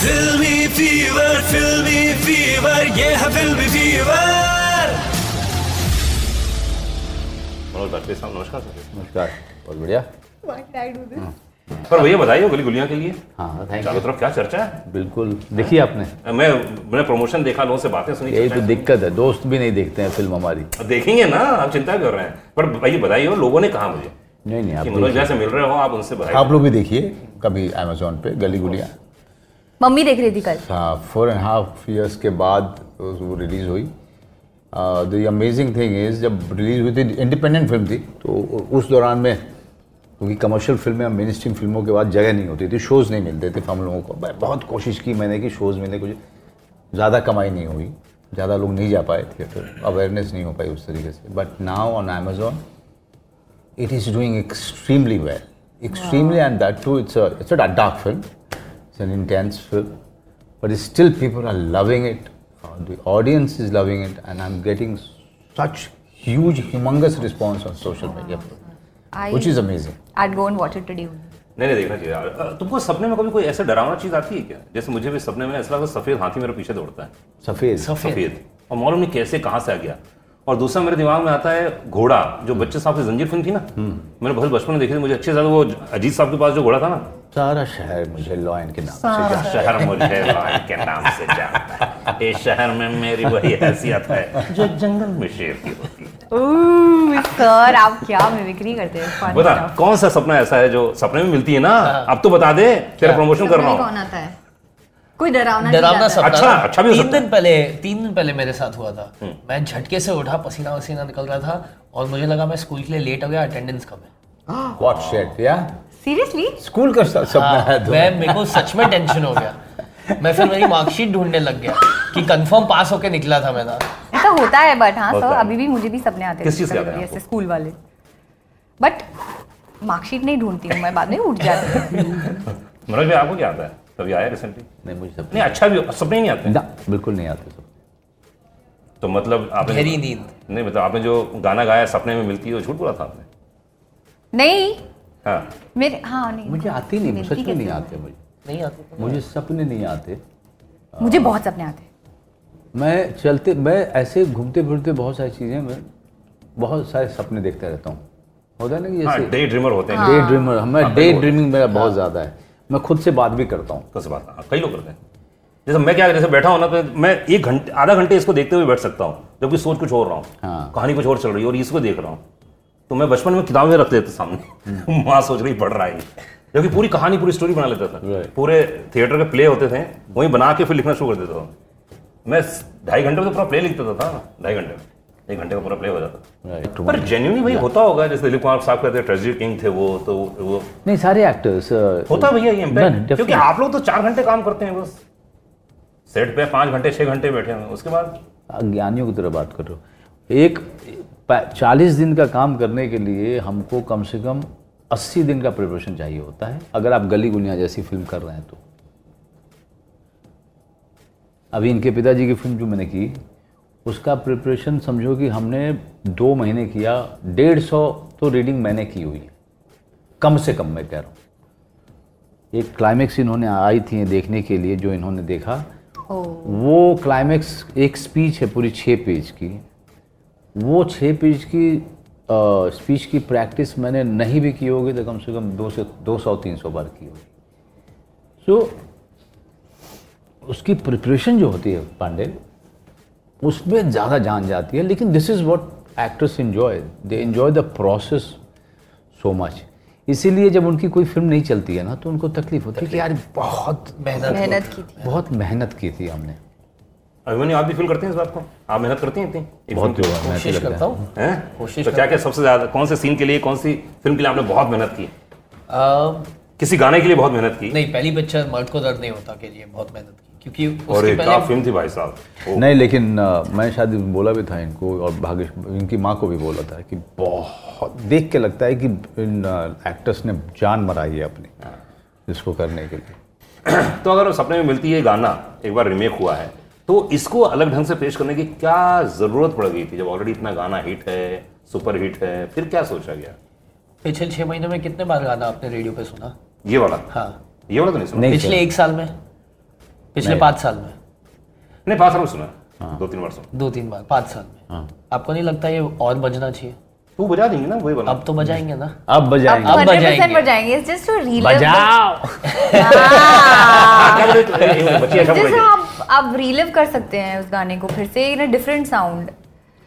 Filmy fever, filmy fever, ये है filmy fever. Manoj Vajpayee साहब नमस्कार सर नमस्कार बहुत बढ़िया। पर भैया हो गली गुलियाँ के लिए। हाँ थैंक चारों तरफ़ क्या चर्चा है? बिल्कुल देखिए आपने? मैं मैंने प्रमोशन देखा लोगों से बातें सुनी यही तो दिक्कत है दोस्त भी नहीं देखते हैं फ़िल्म हमारी। अब देखेंगे ना आप चिंता कर रहे हैं। पर भैया बधाई हो लोगों ने कहा मुझे? नहीं नहीं आप मनोज जैसे मिल रहे हो आप उनसे बधाई आप लोग भी देखिए कभी अमेजोन पे गली गुलिया। मम्मी देख रही थी कल हाँ फोर एंड हाफ़ ईयर्स के बाद वो रिलीज़ हुई द अमेजिंग थिंग इज़ जब रिलीज़ हुई थी इंडिपेंडेंट फ़िल्म थी तो उस दौरान में क्योंकि कमर्शियल फ़िल्में मेन स्ट्रीम फ़िल्मों के बाद जगह नहीं होती थी शोज़ नहीं मिलते थे हम लोगों को बहुत कोशिश की मैंने कि शोज़ मिले कुछ ज़्यादा कमाई नहीं हुई ज़्यादा लोग नहीं जा पाए थिएटर अवेयरनेस नहीं हो पाई उस तरीके से but now on Amazon it is doing extremely well. Extremely and that too, it's it's a dark film. It's an intense film, but it's still people are loving it. Uh, the audience is loving it, and I'm getting such huge, humongous response on social media, I which is amazing. I'd go and watch it today. नहीं नहीं देखना चाहिए यार तुमको सपने में कभी कोई ऐसा डरावना चीज़ आती है क्या जैसे मुझे भी सपने में ऐसा लगता है सफ़ेद हाथी मेरे पीछे दौड़ता है Safed. सफ़ेद और मालूम नहीं कैसे कहाँ से आ गया और दूसरा मेरे दिमाग में आता है घोड़ा जो बच्चे साहब की जंजीर फ़िल्म थी ना। मैंने बहुत बचपन में देखी थी मुझे अच्छे से ज़्यादा वो अजीत साहब के पास जो घोड़ा था ना। सारा शहर मुझे लॉयन के नाम से जानता शहर मुझे लायन के नाम से जानता है। इस शहर में मेरी वही हैसियत है। जो जंगल में। शेर की होती है सर आप क्या मिमिक्री करते हैं? बता कौन सा सपना ऐसा है जो सपने में मिलती है ना? अब तो बता दे तेरा प्रमोशन कर रहा हूँ कौन आता है? कोई डरावना डरावना सपना अच्छा, अच्छा भी तीन दिन पहले तीन दिन पहले मेरे साथ हुआ था। मैं झटके से उठा पसीना वसीना निकल रहा था और मुझे लगा मैं स्कूल के लिए लेट हो गया अटेंडेंस कम है? What shit? Yeah. Seriously? School का सपना है तो मैं मेरे को सच में टेंशन हो गया। मैं फिर मेरी मार्कशीट ढूँढने लग गया कि कंफर्म पास होके निकला था मैं था ऐसा होता है बट हाँ सर अभी भी मुझे भी सपने आते हैं। ऐसे स्कूल वाले। बट मार्कशीट नहीं ढूंढती हूँ मैं बाद में उठ जाती हूँ। मनोज भाई आपको क्या आता है? कभी आया रिसेंटली नहीं मुझे सपना नहीं अच्छा भी सपने नहीं आते? ना बिल्कुल नहीं आते सब। तो मतलब आपने गहरी नींद। नहीं मतलब आपने जो गाना गाया सपने में मिलती है वो झूठ बोला था आपने? नहीं। हाँ। मेरे हाँ नहीं मुझे आती नहीं सच में नहीं आते मुझे। नहीं आती मुझे सपने नहीं आते। मुझे बहुत सपने आते। मैं चलते मैं ऐसे घूमते फिरते बहुत सारी चीज़ें मैं बहुत सारे सपने देखता रहता हूँ। होता है ना कि हाँ जैसे डे ड्रीमर होते हैं। डे ड्रीमर मैं हाँ, डे ड्रीमिंग मेरा बहुत ज़्यादा है। मैं खुद से बात भी करता हूँ। तो से बात? हाँ, कई लोग करते हैं। जैसे मैं क्या जैसे बैठा हूँ ना तो मैं एक घंटे आधा घंटे इसको देखते हुए बैठ सकता हूँ जबकि सोच कुछ और रहा हूँ। हाँ। कहानी कुछ और चल रही है और इसको देख रहा हूँ। तो मैं बचपन में किताबें रख देता सामने। माँ सोच रही पढ़ रहा है जबकि पूरी कहानी पूरी स्टोरी बना लेता था। पूरे थिएटर के प्ले होते थे वहीं बना के फिर लिखना शुरू कर देता था। मैं ढाई घंटे में तो पूरा प्ले लिख देता था। ढाई घंटे में। एक घंटे का पूरा प्ले हो जाता। Right. पर जेन्यूनली भाई होता होगा जैसे दिलीप कुमार साहब कहते ट्रेजिडी किंग थे वो तो वो नहीं सारे एक्टर्स होता भैया ये definitely. क्योंकि आप लोग तो चार घंटे काम करते हैं बस। सेट पे पाँच घंटे छह घंटे बैठे हैं उसके बाद? ज्ञानियों की तरह बात कर रहे हो। एक चालीस दिन का काम करने के लिए हमको कम से कम अस्सी दिन का प्रिपरेशन चाहिए होता है अगर आप गली गुनिया जैसी फ़िल्म कर रहे हैं तो। अभी इनके पिताजी की फ़िल्म जो मैंने की उसका प्रिपरेशन समझो कि हमने दो महीने किया डेढ़ सौ तो रीडिंग मैंने की हुई। है कम से कम मैं कह रहा हूँ। एक क्लाइमेक्स इन्होंने आई थी देखने के लिए जो इन्होंने देखा। वो क्लाइमेक्स एक स्पीच है पूरी छः पेज की। वो छः पेज की स्पीच की प्रैक्टिस मैंने नहीं भी की होगी तो कम से कम दो से दो सौ तीन सौ बार की होगी। सो so, उसकी प्रिपरेशन जो होती है पांडे उसमें ज़्यादा जान जाती है लेकिन this is what actors enjoy they enjoy the process so much इसीलिए जब उनकी कोई फ़िल्म नहीं चलती है ना तो उनको तकलीफ़ होती है कि यार बहुत मेहनत मेहनत की थी। बहुत मेहनत की थी हमने। अभिमन्यु आप भी फील करते हैं इस बात को? आप मेहनत करती हैं इतनी? बहुत कोशिश करता हूँ। कोशिश तो क्या क्या सबसे ज़्यादा कौन से सीन के लिए कौन सी फ़िल्म के लिए आपने बहुत मेहनत की? किसी गाने के लिए बहुत मेहनत की? नहीं पहली पिक्चर मर्द को दर्द नहीं होता के लिए बहुत मेहनत की। क्योंकि और एक पहले फ़िल्म थी भाई साहब। नहीं लेकिन मैं शायद बोला भी था इनको और भाग्य इनकी माँ को भी बोला था कि बहुत देख के लगता है कि इन एक्टर्स ने जान मराई है अपनी इसको करने के लिए। तो अगर सपने में मिलती है गाना एक बार रिमेक हुआ है तो इसको अलग ढंग से पेश करने की क्या ज़रूरत पड़ गई थी जब ऑलरेडी इतना गाना हिट है सुपर हिट है फिर क्या सोचा गया? पिछले छह महीने में कितने बार गाना आपने रेडियो पे सुना? ये वाला? हाँ। ये वाला तो नहीं सुना? पिछले एक साल में? पिछले। पाँच साल में। नहीं पाँच साल में सुना दो तीन बार सुना दो तीन बार पाँच साल में। हाँ। आपको नहीं लगता ये और बजना चाहिए? तू बजा देंगे ना वही अब तो बजाएँगे ना। अब अब बजाएँगे। अब बजाएँगे। बजाएँगे इट्स जस्ट टू रीलिव बजाओ। अच्छा जैसे आप आप रीलिव कर सकते हैं उस गाने को फिर से in a different sound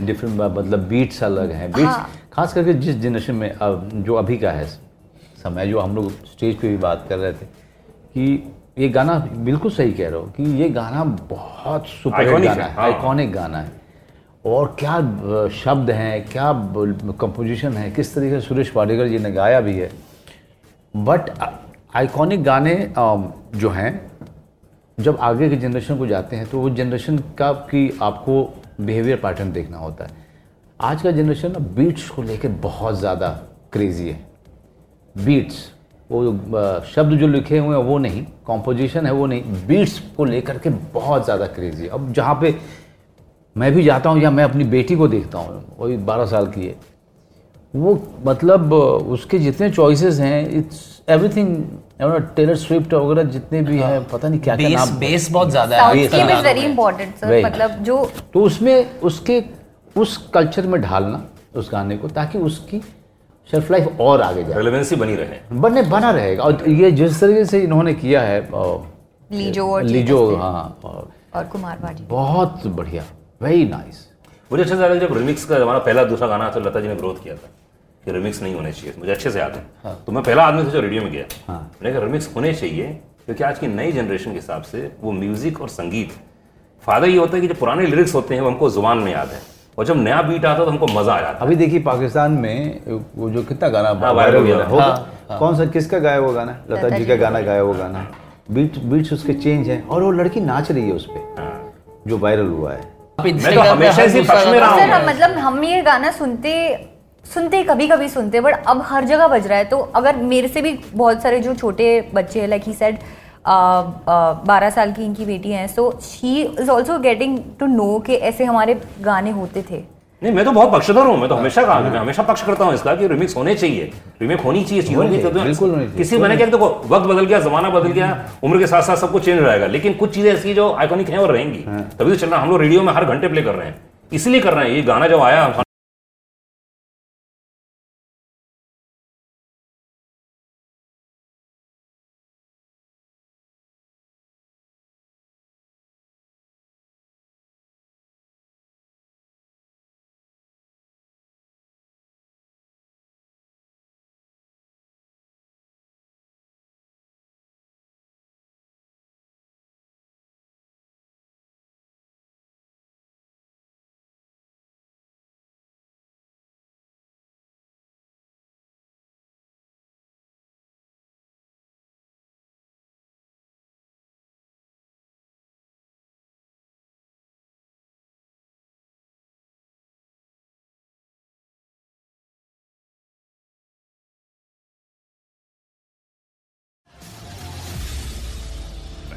different मतलब बीट्स अलग हैं। बीट्स हाँ। खास करके जिस जनरेशन में अब जो अभी का है समय जो हम लोग स्टेज पे भी बात कर रहे थे कि ये गाना बिल्कुल सही कह रहे हो कि ये गाना बहुत सुपर गाना है, है हाँ। आइकॉनिक गाना है। और क्या शब्द हैं क्या कंपोजिशन है किस तरीके से सुरेश वाडेकर जी ने गाया भी है। बट आइकॉनिक गाने जो हैं जब आगे के जनरेशन को जाते हैं तो वो जनरेशन का की आपको बिहेवियर पैटर्न देखना होता है। आज का जनरेशन बीट्स को लेकर बहुत ज़्यादा क्रेजी है। बीट्स वो अ, शब्द जो लिखे हुए हैं वो नहीं कॉम्पोजिशन है वो नहीं बीट्स को लेकर के बहुत ज़्यादा क्रेजी है। अब जहाँ पे मैं भी जाता हूँ या मैं अपनी बेटी को देखता हूँ वही बारह साल की है वो मतलब उसके जितने चॉइसेस हैं इट्स एवरीथिंग टेलर स्विफ्ट वगैरह जितने भी हैं। पता नहीं क्या क्या बेस नाम बेस बहुत ज़्यादा है। वेरी। इंपॉर्टेंट सर मतलब जो तो उसमें उसके उस कल्चर में ढालना उस गाने को ताकि उसकी शेल्फ लाइफ और आगे जाए। रेलेवेंसी बनी रहे। बने बना रहेगा। और ये जिस तरीके से इन्होंने किया है लीजो और लीजो हाँ और और कुमार भाटी बहुत बढ़िया। वेरी नाइस मुझे अच्छे से याद है जब रिमिक्स का हमारा पहला दूसरा गाना तो लता जी ने विरोध किया था कि रिमिक्स नहीं होने चाहिए। मुझे अच्छे से याद है। तो मैं पहला आदमी था जो रेडियो में गया। हाँ। मैंने कहा रिमिक्स होने चाहिए क्योंकि आज की नई जनरेशन के हिसाब से वो म्यूज़िक और संगीत फ़ायदा ये होता है कि जो पुराने लिरिक्स होते हैं वो हमको ज़ुबान में याद है। और जब नया बीट आता तो हमको मज़ा आ जाता अभी देखिए पाकिस्तान में वो जो कितना गाना हाँ, वायरल हो हुआ। रहा है। कौन सा किसका गाया हुआ गाना? है? लता जी का गाना गाया। हुआ गाना। है बीट बीट्स उसके चेंज हैं और वो लड़की नाच रही है उस पर जो वायरल हुआ है। मैं तो हमेशा इसी पक्ष में रहा हूँ। मतलब हम ये गाना सुनते सुनते कभी कभी सुनते बट अब हर जगह बज रहा है। तो अगर मेरे से भी बहुत सारे जो छोटे बच्चे हैं लाइक ही सेड बारह साल की इनकी बेटी हैं so she is also getting to know कि ऐसे हमारे गाने होते थे। नहीं मैं तो बहुत पक्षधर हूँ मैं तो हमेशा कहा मैं हमेशा पक्ष करता हूँ इसका कि रिमिक्स होने चाहिए। रिमेक होनी चाहिए चीज़ों होनी की चाहिए, तो- बिल्कुल किसी मैंने क्या देखो वक्त बदल गया जमाना बदल गया उम्र के साथ साथ सब कुछ चेंज रहेगा लेकिन कुछ चीज़ें ऐसी जो आइकॉनिक हैं और रहेंगी। तभी तो चल रहा है हम लोग रेडियो में हर घंटे प्ले कर रहे हैं। इसलिए कर रहे हैं ये गाना जब आया